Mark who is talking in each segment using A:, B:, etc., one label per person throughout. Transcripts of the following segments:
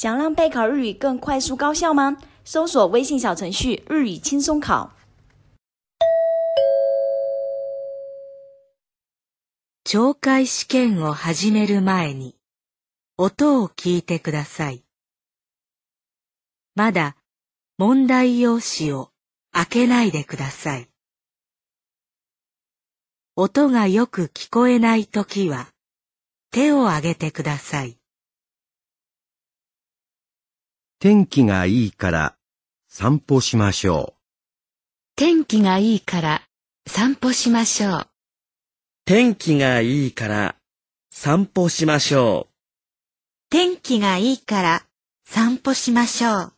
A: 想让备考日语更快速高效吗？搜索微信小程序“日语轻松考”。
B: 懲戒試験を始める前に、音を聞いてください。まだ問題用紙を開けないでください。音がよく聞こえないときは、手を挙げてください。
C: 天気がいいから散歩しましょう。
B: 天気がいいから散歩しましょう。
D: 天気がいいから散歩しましょう。
E: 天気がいいから散歩しましょう。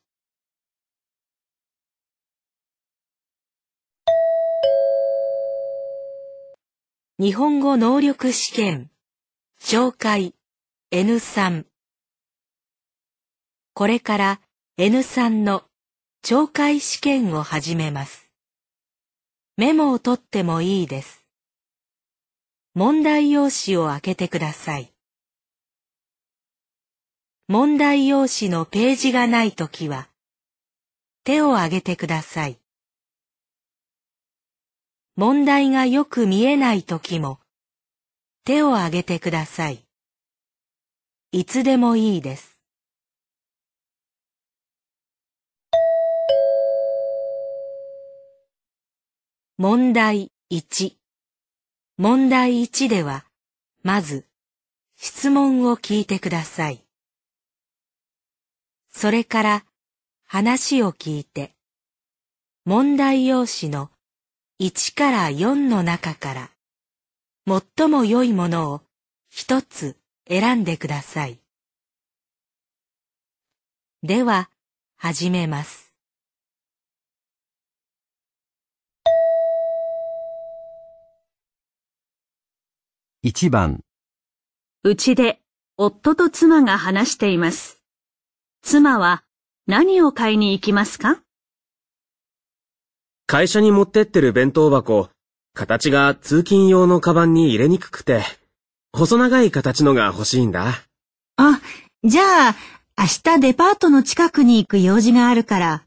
B: 日本語能力試験紹介 N3 これから N3 の懲戒試験を始めます。メモを取ってもいいです。問題用紙を開けてください。問題用紙のページがないときは、手を挙げてください。問題がよく見えないときも、手を挙げてください。いつでもいいです。問題1問題1では、まず、質問を聞いてください。それから、話を聞いて、問題用紙の1から4の中から、最も良いものを一つ選んでください。では、始めます。
C: 1番
F: うちで夫と妻が話しています。妻は何を買いに行きますか？
G: 会社に持ってってる弁当箱、形が通勤用のカバンに入れにくくて、細長い形のが欲しいんだ。
E: あ、じゃあ、明日デパートの近くに行く用事があるから、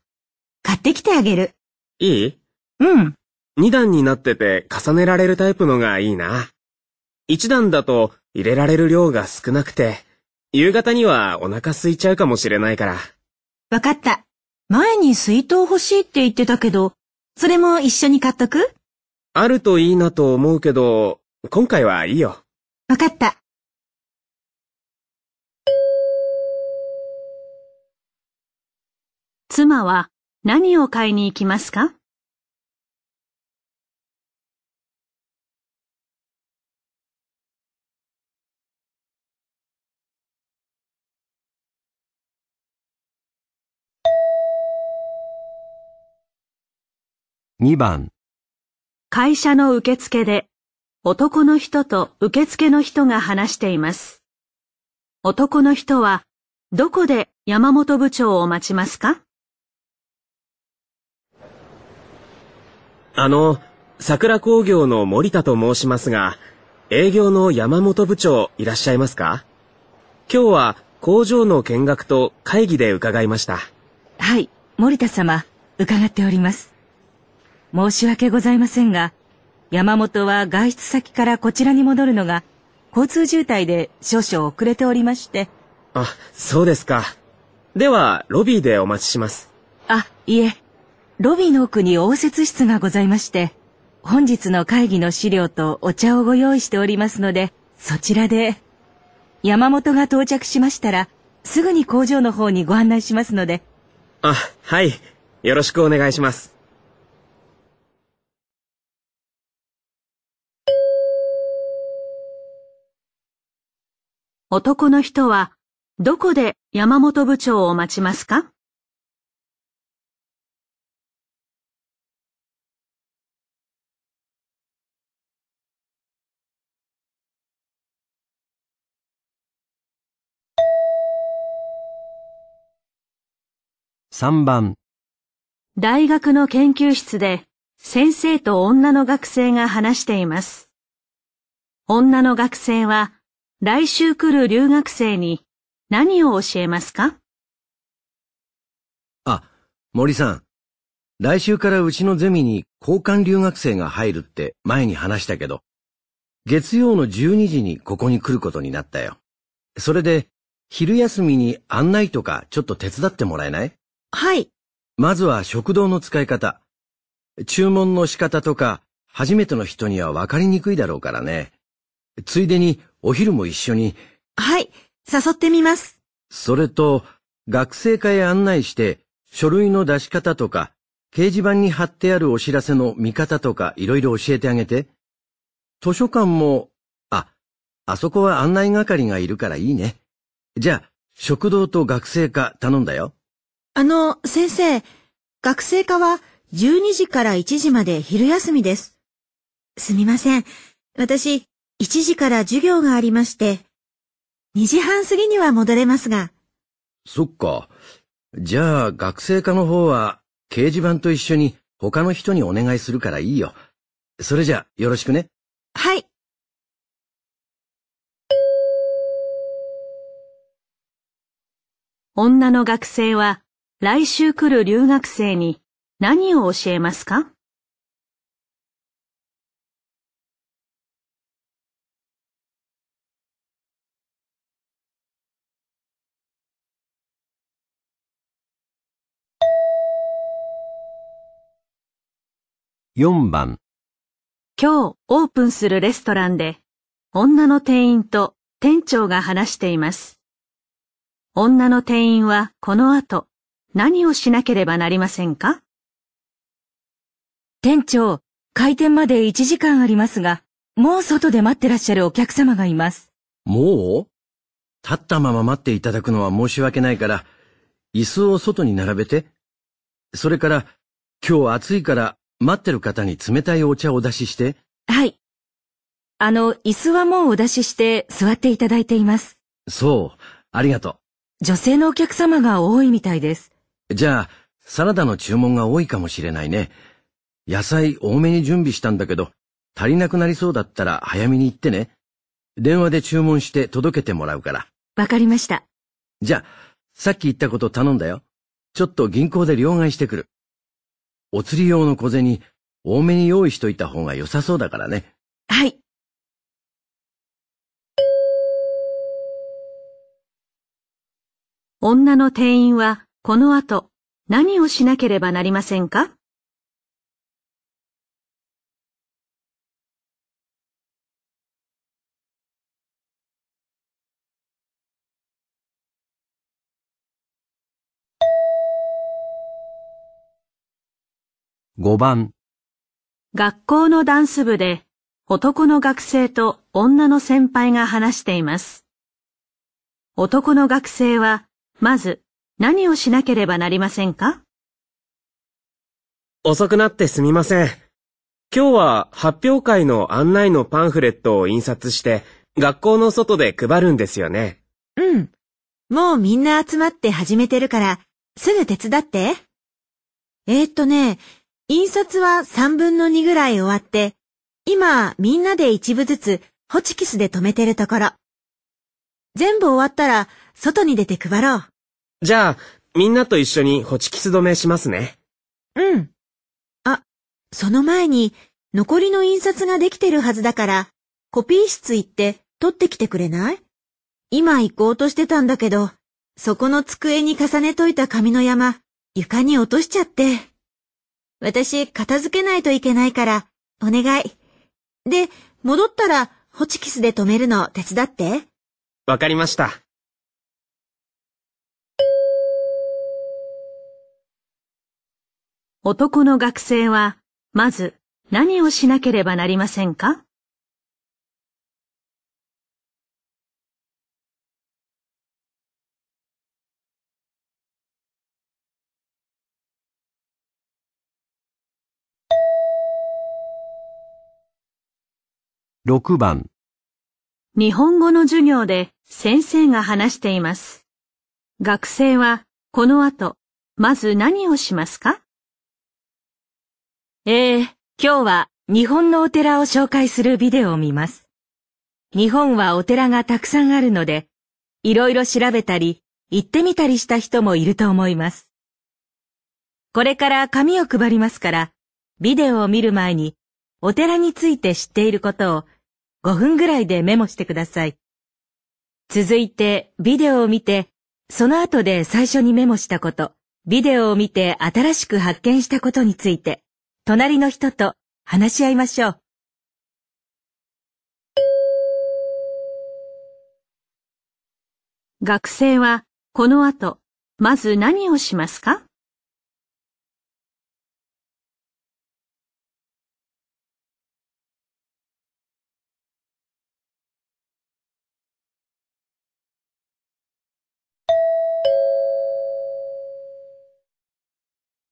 E: 買ってきてあげる。
G: いい？
E: うん。
G: 二段になってて重ねられるタイプのがいいな。一段だと入れられる量が少なくて、夕方にはお腹空いちゃうかもしれないから。
E: わかった。前に水筒欲しいって言ってたけど、それも一緒に買っとく？
G: あるといいなと思うけど、今回はいいよ。
E: わかった。
F: 妻は何を買いに行きますか？
C: 2番
F: 会社の受付で男の人と受付の人が話しています。男の人はどこで山本部長を待ちますか？
G: あの、桜工業の森田と申しますが、営業の山本部長いらっしゃいますか？今日は工場の見学と会議で伺いました。
B: はい、森田様、伺っております。申し訳ございませんが、山本は外出先からこちらに戻るのが、交通渋滞で少々遅れておりまして。
G: あ、そうですか。では、ロビーでお待ちします。
B: あ、いえ。ロビーの奥に応接室がございまして、本日の会議の資料とお茶をご用意しておりますので、そちらで。山本が到着しましたら、すぐに工場の方にご案内しますので。
G: あ、はい。よろしくお願いします。
F: 男の人はどこで山本部長を待ちますか
C: ？3番
F: 大学の研究室で先生と女の学生が話しています。女の学生は来週来る留学生に何を教えますか？
C: 森さん、来週からうちのゼミに交換留学生が入るって前に話したけど、月曜の12時にここに来ることになったよ。それで、昼休みに案内とかちょっと手伝ってもらえない？
E: はい。
C: まずは食堂の使い方。注文の仕方とか、初めての人には分かりにくいだろうからね。ついでにお昼も一緒に、
E: はい。誘ってみます。
C: それと、学生課へ案内して、書類の出し方とか、掲示板に貼ってあるお知らせの見方とかいろいろ教えてあげて。図書館も、あ、あそこは案内係がいるからいいね。じゃあ、食堂と学生課頼んだよ。
E: あの、先生、学生課は12時から1時まで昼休みです。すみません。私、1時から授業がありまして、2時半過ぎには戻れますが、
C: そっか。じゃあ、学生課の方は、掲示板と一緒に他の人にお願いするからいいよ。それじゃ、よろしくね。
E: はい。
F: 女の学生は来週来る留学生に何を教えますか？
C: 4番、
F: 今日オープンするレストランで女の店員と店長が話しています。女の店員はこの後何をしなければなりませんか？
B: 店長、開店まで1時間ありますが、もう外で待ってらっしゃるお客様がいます。
C: もう？立ったまま待っていただくのは申し訳ないから、椅子を外に並べて。それから、今日暑いから待ってる方に冷たいお茶をお出しして。
B: はい。あの、椅子はもうお出しして座っていただいています。
C: そう、ありがと
B: 女性のお客様が多いみたいです。
C: う。じゃあ、サラダの注文が多いかもしれないね。野菜多めに準備したんだけど、足りなくなりそうだったら早めに行ってね。電話で注文して届けてもらうから。
B: わかりました。
C: じゃあ、さっき言ったこと頼んだよ。ちょっと銀行で両替してくる。お釣り用の小銭、多めに用意しといた方が良さそうだからね。
B: はい。
F: 女の店員はこの後何をしなければなりませんか？
C: 5番、
F: 学校のダンス部で男の学生と女の先輩が話しています。男の学生はまず何をしなければなりませんか？
G: 遅くなってすみません。今日は発表会の案内のパンフレットを印刷して学校の外で配るんですよね。
E: うん。もうみんな集まって始めてるから、すぐ手伝って。えー、っとね、印刷は3分の2ぐらい終わって、今みんなで一部ずつホチキスで止めてるところ。全部終わったら外に出て配ろう。
G: じゃあ、みんなと一緒にホチキス止めしますね。
E: うん。あ、その前に残りの印刷ができてるはずだから、コピー室行って取ってきてくれない？今行こうとしてたんだけど、そこの机に重ねといた紙の山、床に落としちゃって。私、片付けないといけないから、お願い。で、戻ったら、ホチキスで止めるの手伝って。
G: わかりました。
F: 男の学生はまず何をしなければなりませんか？
C: 6番、
F: 日本語の授業で先生が話しています。学生はこの後、まず何をしますか？
B: ええ今日は日本のお寺を紹介するビデオを見ます。日本はお寺がたくさんあるので、いろいろ調べたり、行ってみたりした人もいると思います。これから紙を配りますから、ビデオを見る前に、お寺について知っていることを5分ぐらいでメモしてください。続いて、ビデオを見て、その後で最初にメモしたこと、ビデオを見て新しく発見したことについて、隣の人と話し合いましょう。
F: 学生はこの後、まず何をしますか？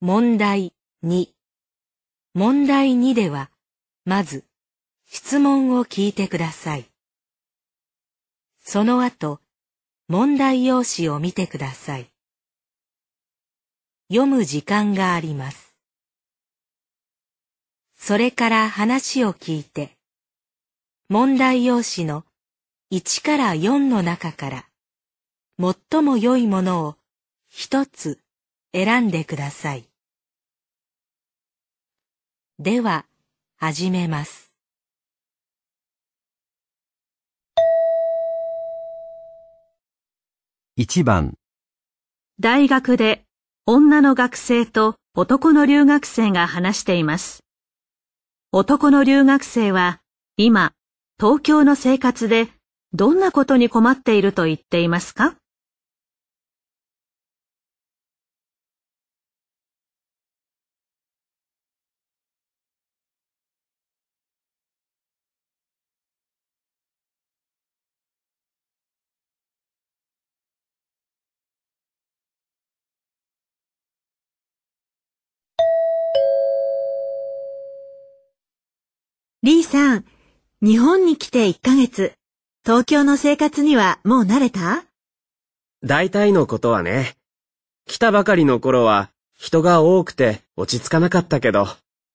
B: 問題2問題2では、まず、質問を聞いてください。その後、問題用紙を見てください。読む時間があります。それから話を聞いて、問題用紙の1から4の中から、最も良いものを一つ選んでください。では、始めます。
C: 1番、
F: 大学で女の学生と男の留学生が話しています。男の留学生は今、東京の生活でどんなことに困っていると言っていますか？
E: リーさん、日本に来て1ヶ月。東京の生活にはもう慣れた？
G: 大体のことはね。来たばかりの頃は人が多くて落ち着かなかったけど、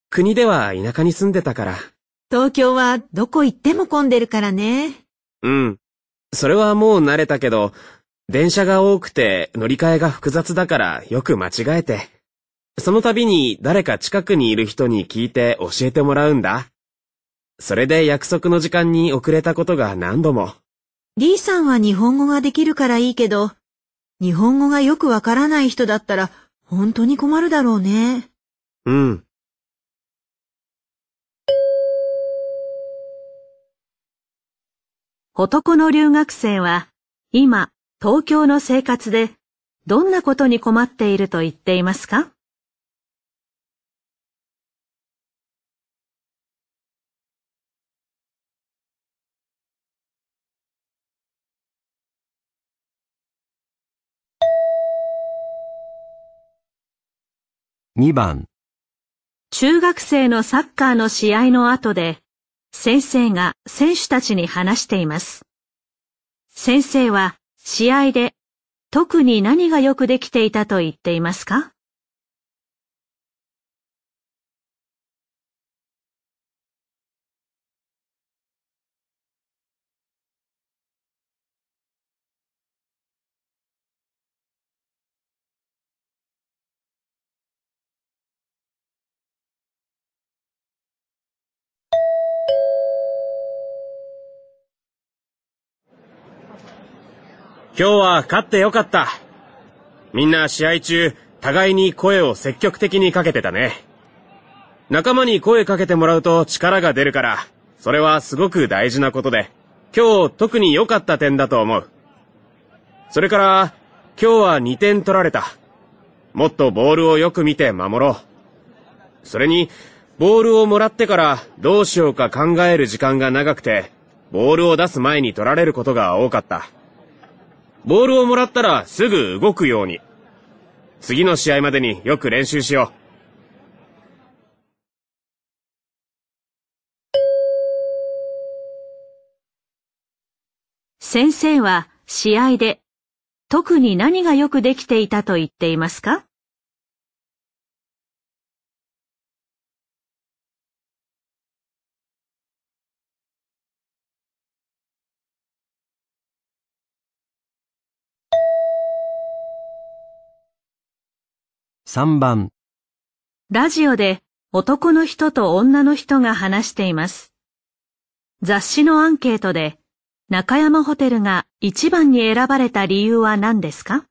G: 国では田舎に住んでたから。
E: 東京はどこ行っても混んでるからね。
G: うん。それはもう慣れたけど、電車が多くて乗り換えが複雑だからよく間違えて。その度に誰か近くにいる人に聞いて教えてもらうんだ。それで約束の時間に遅れたことが何度も。
E: リーさんは日本語ができるからいいけど、日本語がよくわからない人だったら本当に困るだろうね。
G: うん。
F: 男の留学生は今、東京の生活でどんなことに困っていると言っていますか？
C: 2番、
F: 中学生のサッカーの試合の後で、先生が選手たちに話しています。先生は試合で特に何がよくできていたと言っていますか？
G: 今日は勝ってよかった。みんな試合中、互いに声を積極的にかけてたね。仲間に声かけてもらうと力が出るから、それはすごく大事なことで、今日特に良かった点だと思う。それから、今日は2点取られた。もっとボールをよく見て守ろう。それに、ボールをもらってからどうしようか考える時間が長くて、ボールを出す前に取られることが多かった。ボールをもらったらすぐ動くように。次の試合までによく練習しよう
F: 先生は試合で特に何がよくできていたと言っていますか？
C: 3番、
F: ラジオで男の人と女の人が話しています。雑誌のアンケートで中山ホテルが一番に選ばれた理由は何ですか？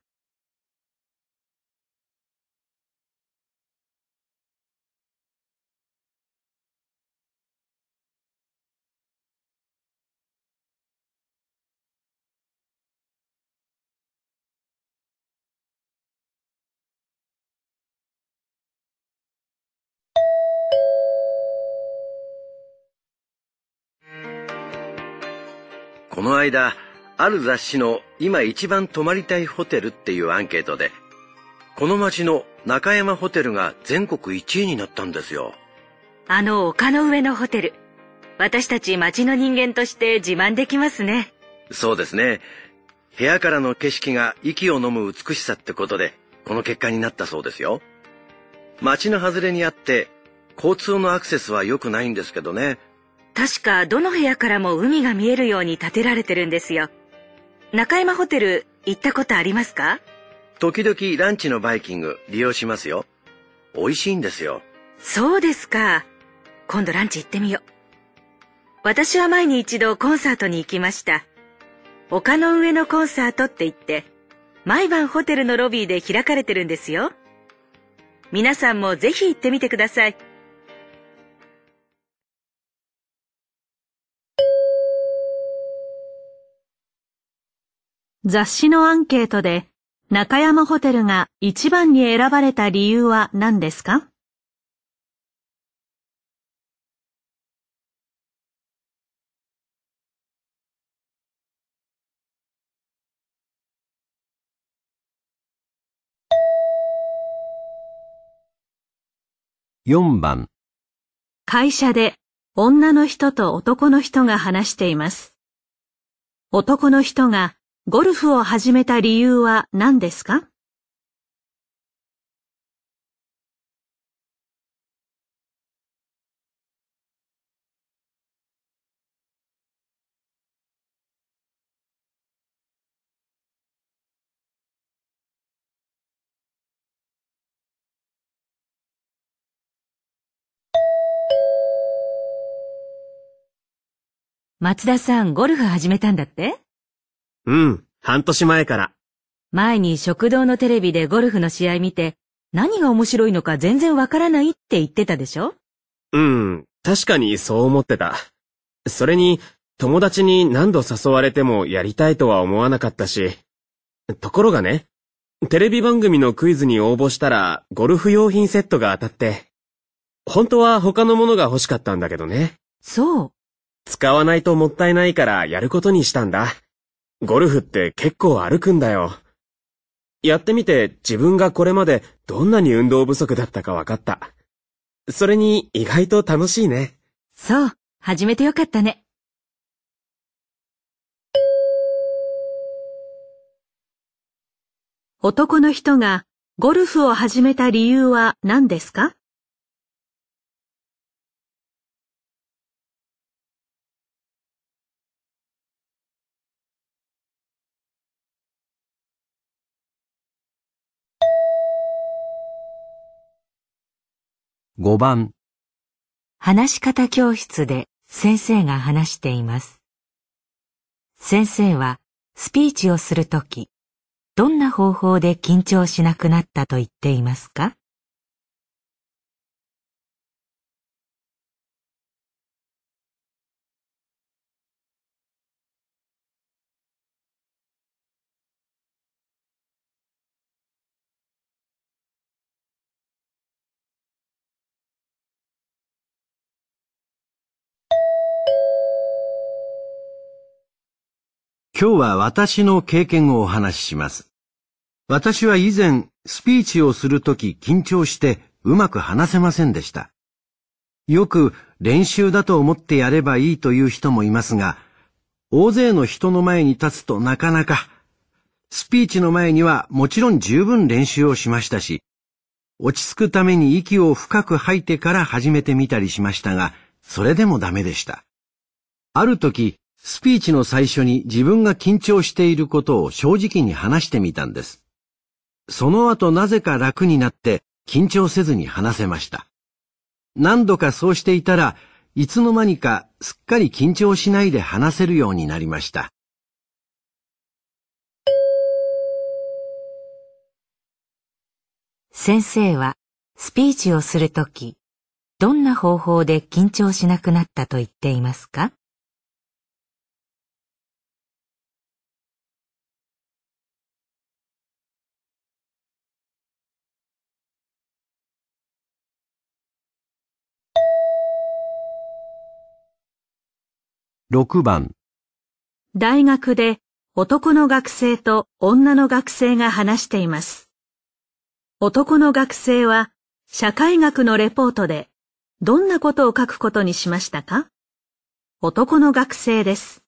C: この間、ある雑誌の今一番泊まりたいホテルっていうアンケートで、この町の中山ホテルが全国1位になったんですよ。
B: あの丘の上のホテル。私たち町の人間として自慢できますね。
C: そうですね。部屋からの景色が息を飲む美しさってことで、この結果になったそうですよ。町の外れにあって、交通のアクセスは良くないんですけどね。
B: 確かどの部屋からも海が見えるように建てられてるんですよ。中山ホテル行ったことありますか？
C: 時々ランチのバイキング利用しますよ。美味しいんですよ。
B: そうですか。今度ランチ行ってみよう。私は前に一度コンサートに行きました。丘の上のコンサートって言って、毎晩ホテルのロビーで開かれてるんですよ。皆さんもぜひ行ってみてください。
F: 雑誌のアンケートで中山ホテルが一番に選ばれた理由は何ですか
C: ？4番、
F: 会社で女の人と男の人が話しています。男の人がゴルフを始めた理由は何ですか？
B: 松田さん、ゴルフ始めたんだって？
G: うん、半年前から。
B: 前に食堂のテレビでゴルフの試合見て、何が面白いのか全然わからないって言ってたでしょ？
G: うん、確かにそう思ってた。それに、友達に何度誘われてもやりたいとは思わなかったし。ところがね、テレビ番組のクイズに応募したら、ゴルフ用品セットが当たって。本当は他のものが欲しかったんだけどね。
B: そう。
G: 使わないともったいないからやることにしたんだ。ゴルフって結構歩くんだよ。やってみて自分がこれまでどんなに運動不足だったか分かった。それに意外と楽しいね。
B: そう。始めてよかったね。
F: 男の人がゴルフを始めた理由は何ですか？
C: 5番、
B: 話し方教室で先生が話しています。先生はスピーチをするとき、どんな方法で緊張しなくなったと言っていますか？
C: 今日は私の経験をお話しします。私は以前、スピーチをするとき緊張してうまく話せませんでした。よく練習だと思ってやればいいという人もいますが、大勢の人の前に立つとなかなか、スピーチの前にはもちろん十分練習をしましたし、落ち着くために息を深く吐いてから始めてみたりしましたが、それでもダメでした。ある時、スピーチの最初に自分が緊張していることを正直に話してみたんです。その後なぜか楽になって緊張せずに話せました。何度かそうしていたらいつの間にかすっかり緊張しないで話せるようになりました。
B: 先生はスピーチをするとき、どんな方法で緊張しなくなったと言っていますか？
C: 6番
F: 大学で男の学生と女の学生が話しています。男の学生は社会学のレポートでどんなことを書くことにしましたか？男の学生です。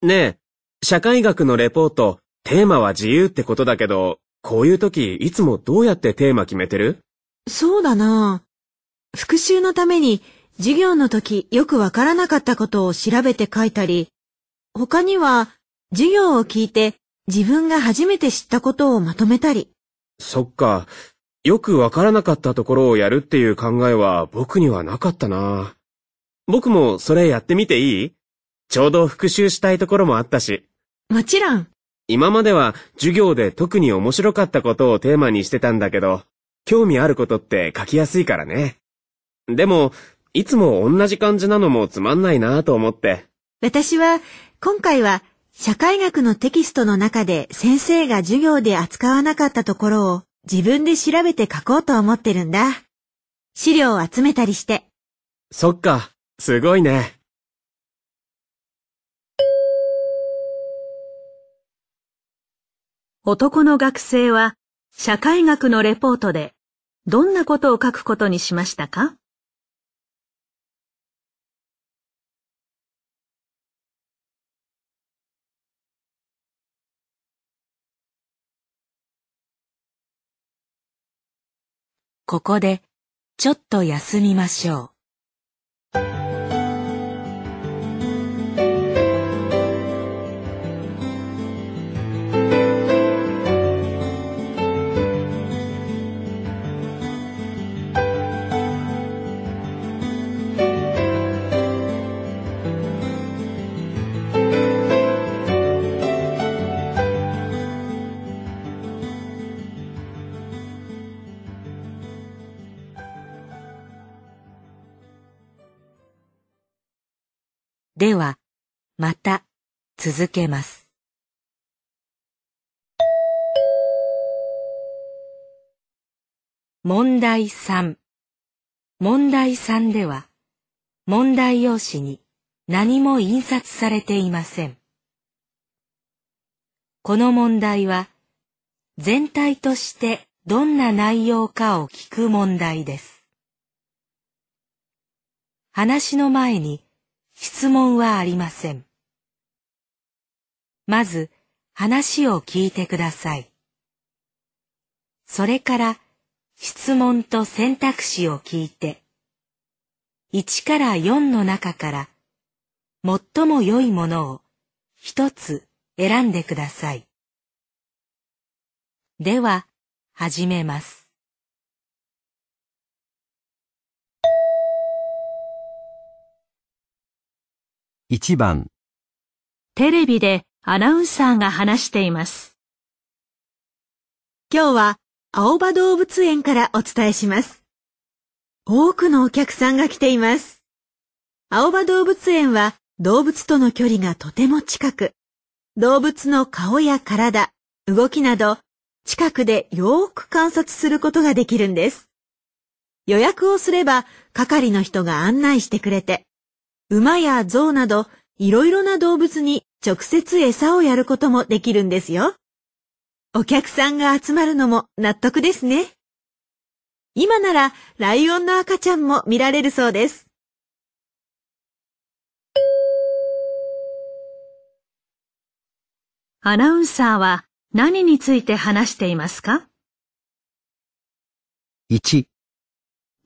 G: ねえ、社会学のレポート、テーマは自由ってことだけど、こういう時いつもどうやってテーマ決めてる？
E: そうだな復習のために授業の時よくわからなかったことを調べて書いたり、他には授業を聞いて自分が初めて知ったことをまとめたり。
G: そっか。よくわからなかったところをやるっていう考えは僕にはなかったな。僕もそれやってみていい？ちょうど復習したいところもあったし。
E: もちろん。
G: 今までは授業で特に面白かったことをテーマにしてたんだけど、興味あることって書きやすいからね。でも、いつも同じ感じなのもつまんないなと思って。
E: 私は、今回は、社会学のテキストの中で先生が授業で扱わなかったところを自分で調べて書こうと思ってるんだ。資料を集めたりして。
G: そっか、すごいね。
F: 男の学生は社会学のレポートでどんなことを書くことにしましたか？
B: ここでちょっと休みましょう。では、また続けます。問題3問題3では、問題用紙に何も印刷されていません。この問題は、全体としてどんな内容かを聞く問題です。話の前に質問はありません。まず話を聞いてください。それから質問と選択肢を聞いて、1から4の中から最も良いものを一つ選んでください。では、始めます。
C: 1番
F: テレビでアナウンサーが話しています。
E: 今日は青葉動物園からお伝えします。多くのお客さんが来ています。青葉動物園は動物との距離がとても近く、動物の顔や体、動きなど近くでよーく観察することができるんです。予約をすれば係の人が案内してくれて、馬や象などいろいろな動物に直接餌をやることもできるんですよ。お客さんが集まるのも納得ですね。今ならライオンの赤ちゃんも見られるそうです。
F: アナウンサーは何について話していますか
C: ？1、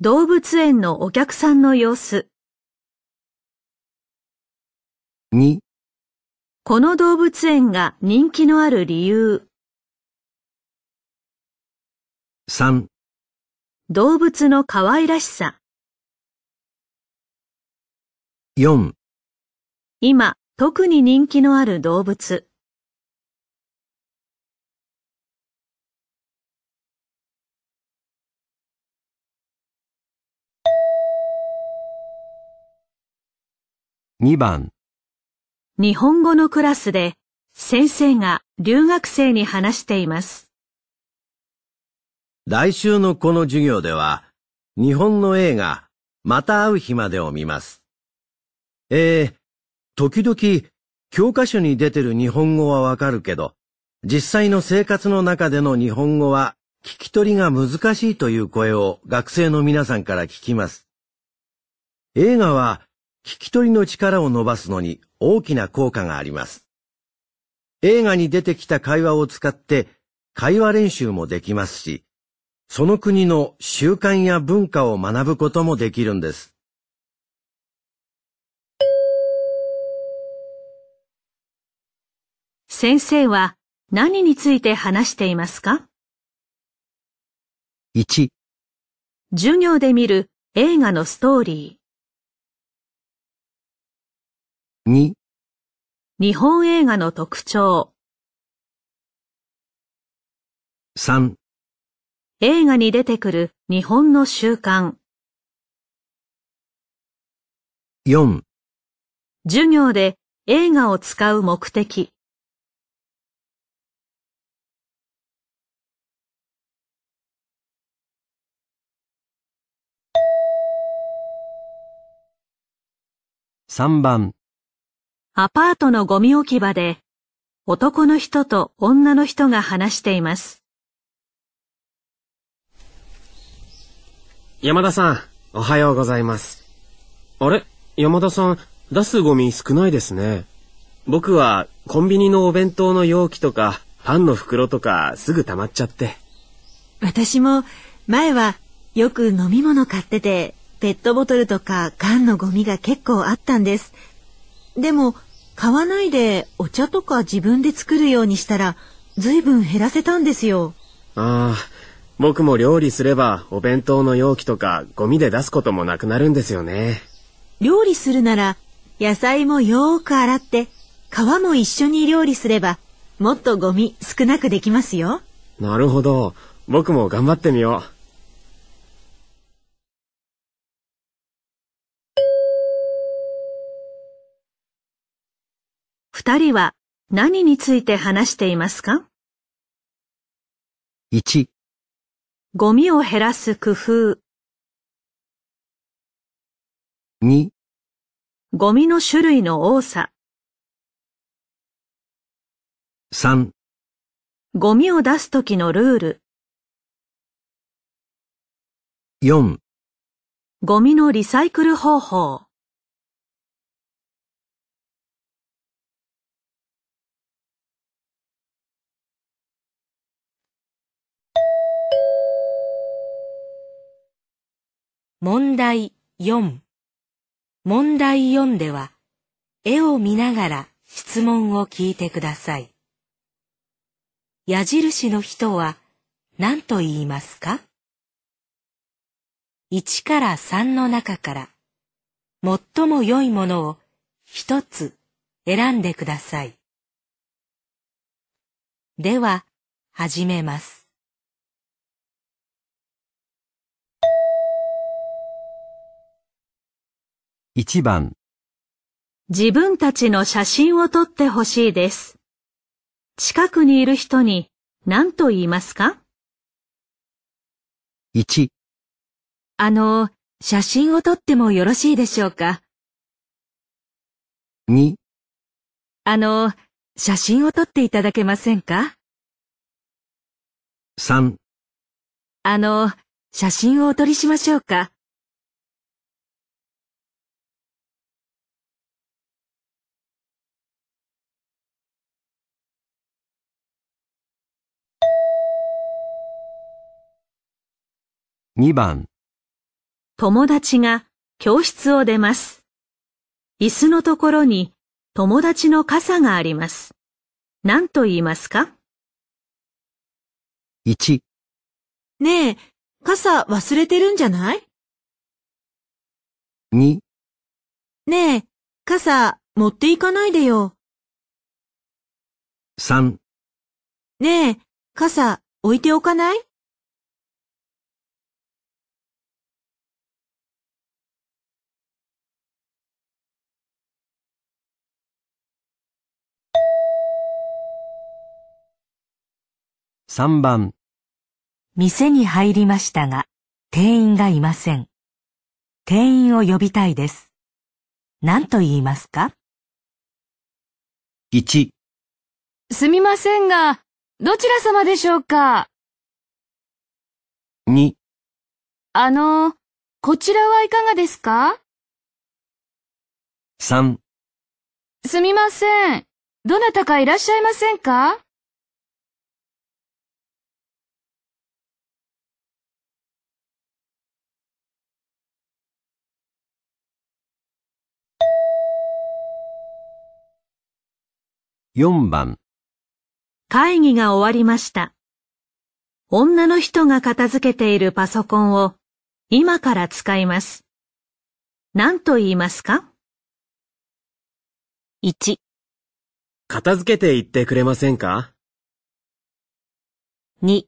F: 動物園のお客さんの様子。
C: 2、
F: この動物園が人気のある理由。
C: 3、
F: 動物の可愛らしさ。
C: 4、
F: 今、特に人気のある動物。
C: 2番、
F: 日本語のクラスで先生が留学生に話しています。
C: 来週のこの授業では、日本の映画、また会う日までを見ます。えー、時々、教科書に出てる日本語はわかるけど、実際の生活の中での日本語は聞き取りが難しいという声を学生の皆さんから聞きます。映画は聞き取りの力を伸ばすのに大きな効果があります。映画に出てきた会話を使って会話練習もできますし、その国の習慣や文化を学ぶこともできるんです。
F: 先生は何について話していますか
C: ？1、
F: 授業で見る映画のストーリ
C: 2、
F: ー。日本映画の特徴。
C: 3、
F: 映画に出てくる日本の習慣。
C: 4、
F: 授業で映画を使う目的。
C: 3番、
F: アパートのゴミ置き場で男の人と女の人が話しています。
G: 山田さん、おはようございます。あれ？山田さん、出すゴミ少ないですね。僕はコンビニのお弁当の容器とか、パンの袋とかすぐ溜まっちゃって。
E: 私も前はよく飲み物買ってて、ペットボトルとか缶のゴミが結構あったんです。でも、買わないでお茶とか自分で作るようにしたら、ずいぶん減らせたんですよ。
G: ああ、僕も料理すればお弁当の容器とかゴミで出すこともなくなるんですよね。
E: 料理するなら、野菜もよーく洗って、皮も一緒に料理すれば、もっとゴミ少なくできますよ。
G: なるほど。僕も頑張ってみよう。
F: 二人は何について話していますか
C: ？1、
F: ゴミを減らす工夫。
C: 2、
F: ゴミの種類の多さ。
C: 3、
F: ゴミを出す時のルール。
C: 4、
F: ゴミのリサイクル方法。
B: 問題4問題4では、絵を見ながら質問を聞いてください。矢印の人は何と言いますか ?1 から3の中から、最も良いものを一つ選んでください。では、始めます。
C: 1番、
F: 自分たちの写真を撮ってほしいです。近くにいる人に何と言いますか
C: ？1、
B: あの、写真を撮ってもよろしいでしょうか
C: ？2、
B: あの、写真を撮っていただけませんか
C: ？3、
B: あの、写真をお撮りしましょうか？
C: 2番、
F: 友達が教室を出ます。椅子のところに友達の傘があります。何と言いますか
C: ？1、
E: ねえ、傘忘れてるんじゃない
C: ？2、
E: ねえ、傘持っていかないでよ。
C: 3、
E: ねえ、傘置いておかない？
C: 3番、
B: 店に入りましたが、店員がいません。店員を呼びたいです。何と言いますか
C: ？1、
H: すみませんが、どちら様でしょうか
C: ？2、
H: あの、こちらはいかがですか
C: ？3、
H: すみません。どなたかいらっしゃいませんか？
C: 4番、
F: 会議が終わりました。女の人が片付けているパソコンを今から使います。何と言いますか
B: ?1、
G: 片付けていってくれませんか
B: ？2、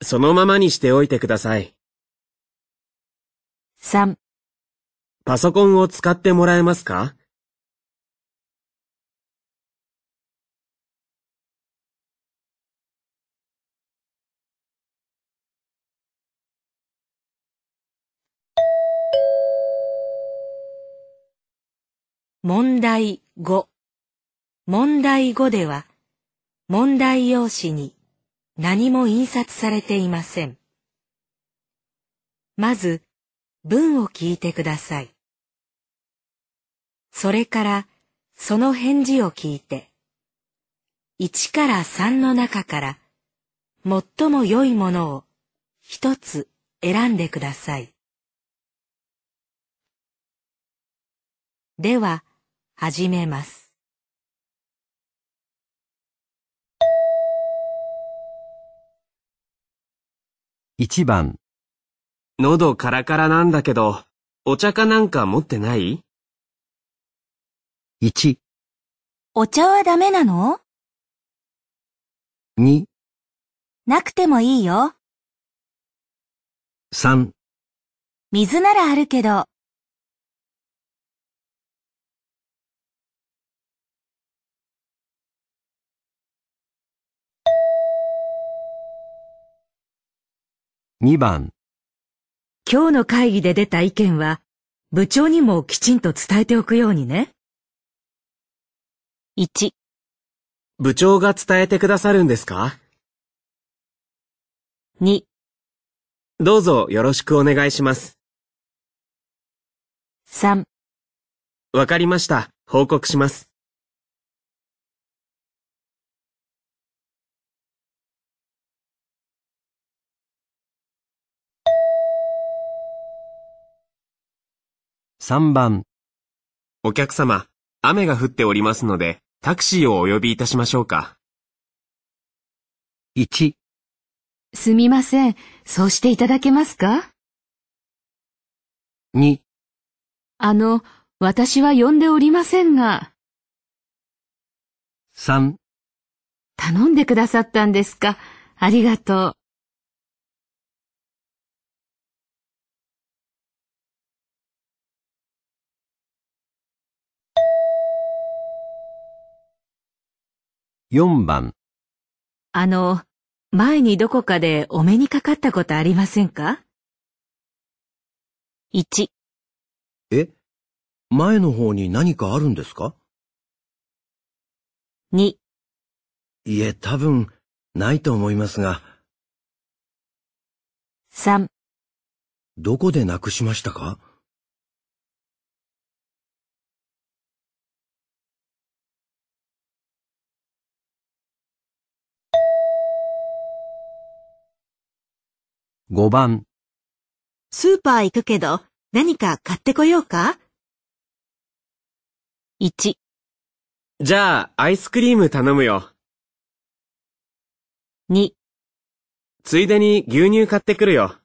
G: そのままにしておいてください。
B: 3、
G: パソコンを使ってもらえますか？
B: 問題5。問題5では、問題用紙に何も印刷されていません。まず、文を聞いてください。それから、その返事を聞いて、1から3の中から、最も良いものを一つ選んでください。では、始めます。
C: 1番、
G: 喉カラカラなんだけど、お茶かなんか持ってない
C: ？1、
A: お茶はダメなの
C: ？2、
A: なくてもいいよ。
C: 3、
A: 水ならあるけど。
C: 2番、
B: 今日の会議で出た意見は、部長にもきちんと伝えておくようにね。
A: 1、
G: 部長が伝えてくださるんですか
B: ？2、
G: どうぞよろしくお願いします。
B: 3、
G: わかりました。報告します。
C: 3番、
G: お客様、雨が降っておりますので、タクシーをお呼びいたしましょうか。
C: 1、
H: すみません。そうしていただけますか
C: ？2、
H: あの、私は呼んでおりませんが、
C: 3、
H: 頼んでくださったんですか？ありがとう。
C: 4番、
B: あの、前にどこかでお目にかかったことありませんか ?1、
C: え？前の方に何かあるんですか
B: ？2、
C: いえ、多分、ないと思いますが、
B: 3、
C: どこでなくしましたか？5番、
E: スーパー行くけど何か買ってこようか
F: ？1、
G: じゃあ、アイスクリーム頼むよ。
F: 2、
G: ついでに牛乳買ってくるよ。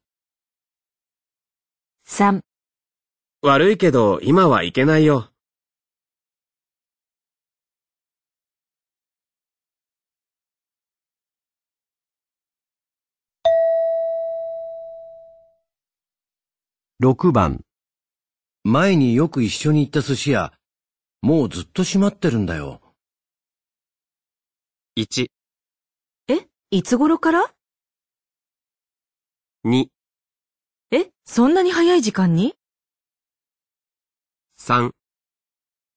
F: 3
G: 悪いけど、今は行けないよ。
C: 6番。前によく一緒に行った寿司屋、もうずっと閉まってるんだよ。
G: 1、
B: え、いつ頃から
G: ？2、
B: え、そんなに早い時間に
G: ？3、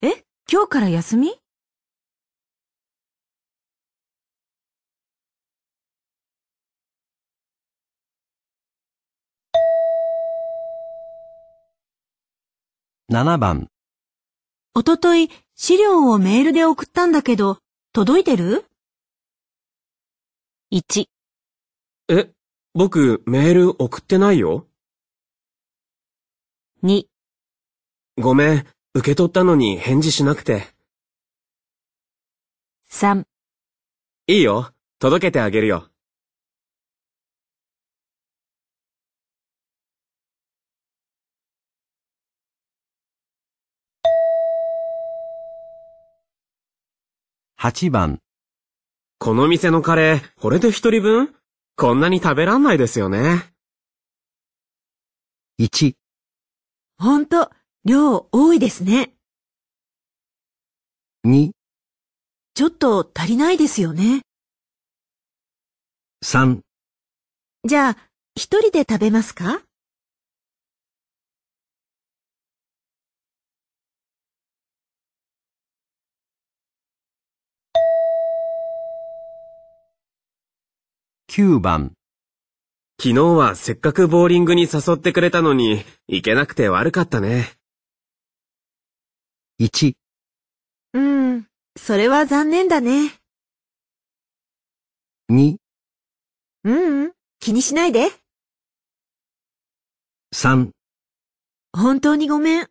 B: え、今日から休み？
C: 7番。
E: おととい資料をメールで送ったんだけど、届いてる
F: ？1、
G: え、僕、メール送ってないよ
F: ？2、
G: ごめん、受け取ったのに返事しなくて。
F: 3
G: いいよ、届けてあげるよ。
C: 8番。
G: この店のカレー、これで一人分？こんなに食べらんないですよね。
C: 1、
E: ほんと、量多いですね。
C: 2、
E: ちょっと足りないですよね。
C: 3、
E: じゃあ、一人で食べますか？
C: 9番。
G: 昨日はせっかくボーリングに誘ってくれたのに、行けなくて悪かったね。
C: 1、
E: うん、それは残念だね。
C: 2、
E: ううん、気にしないで。
C: 3
E: 本当にごめん。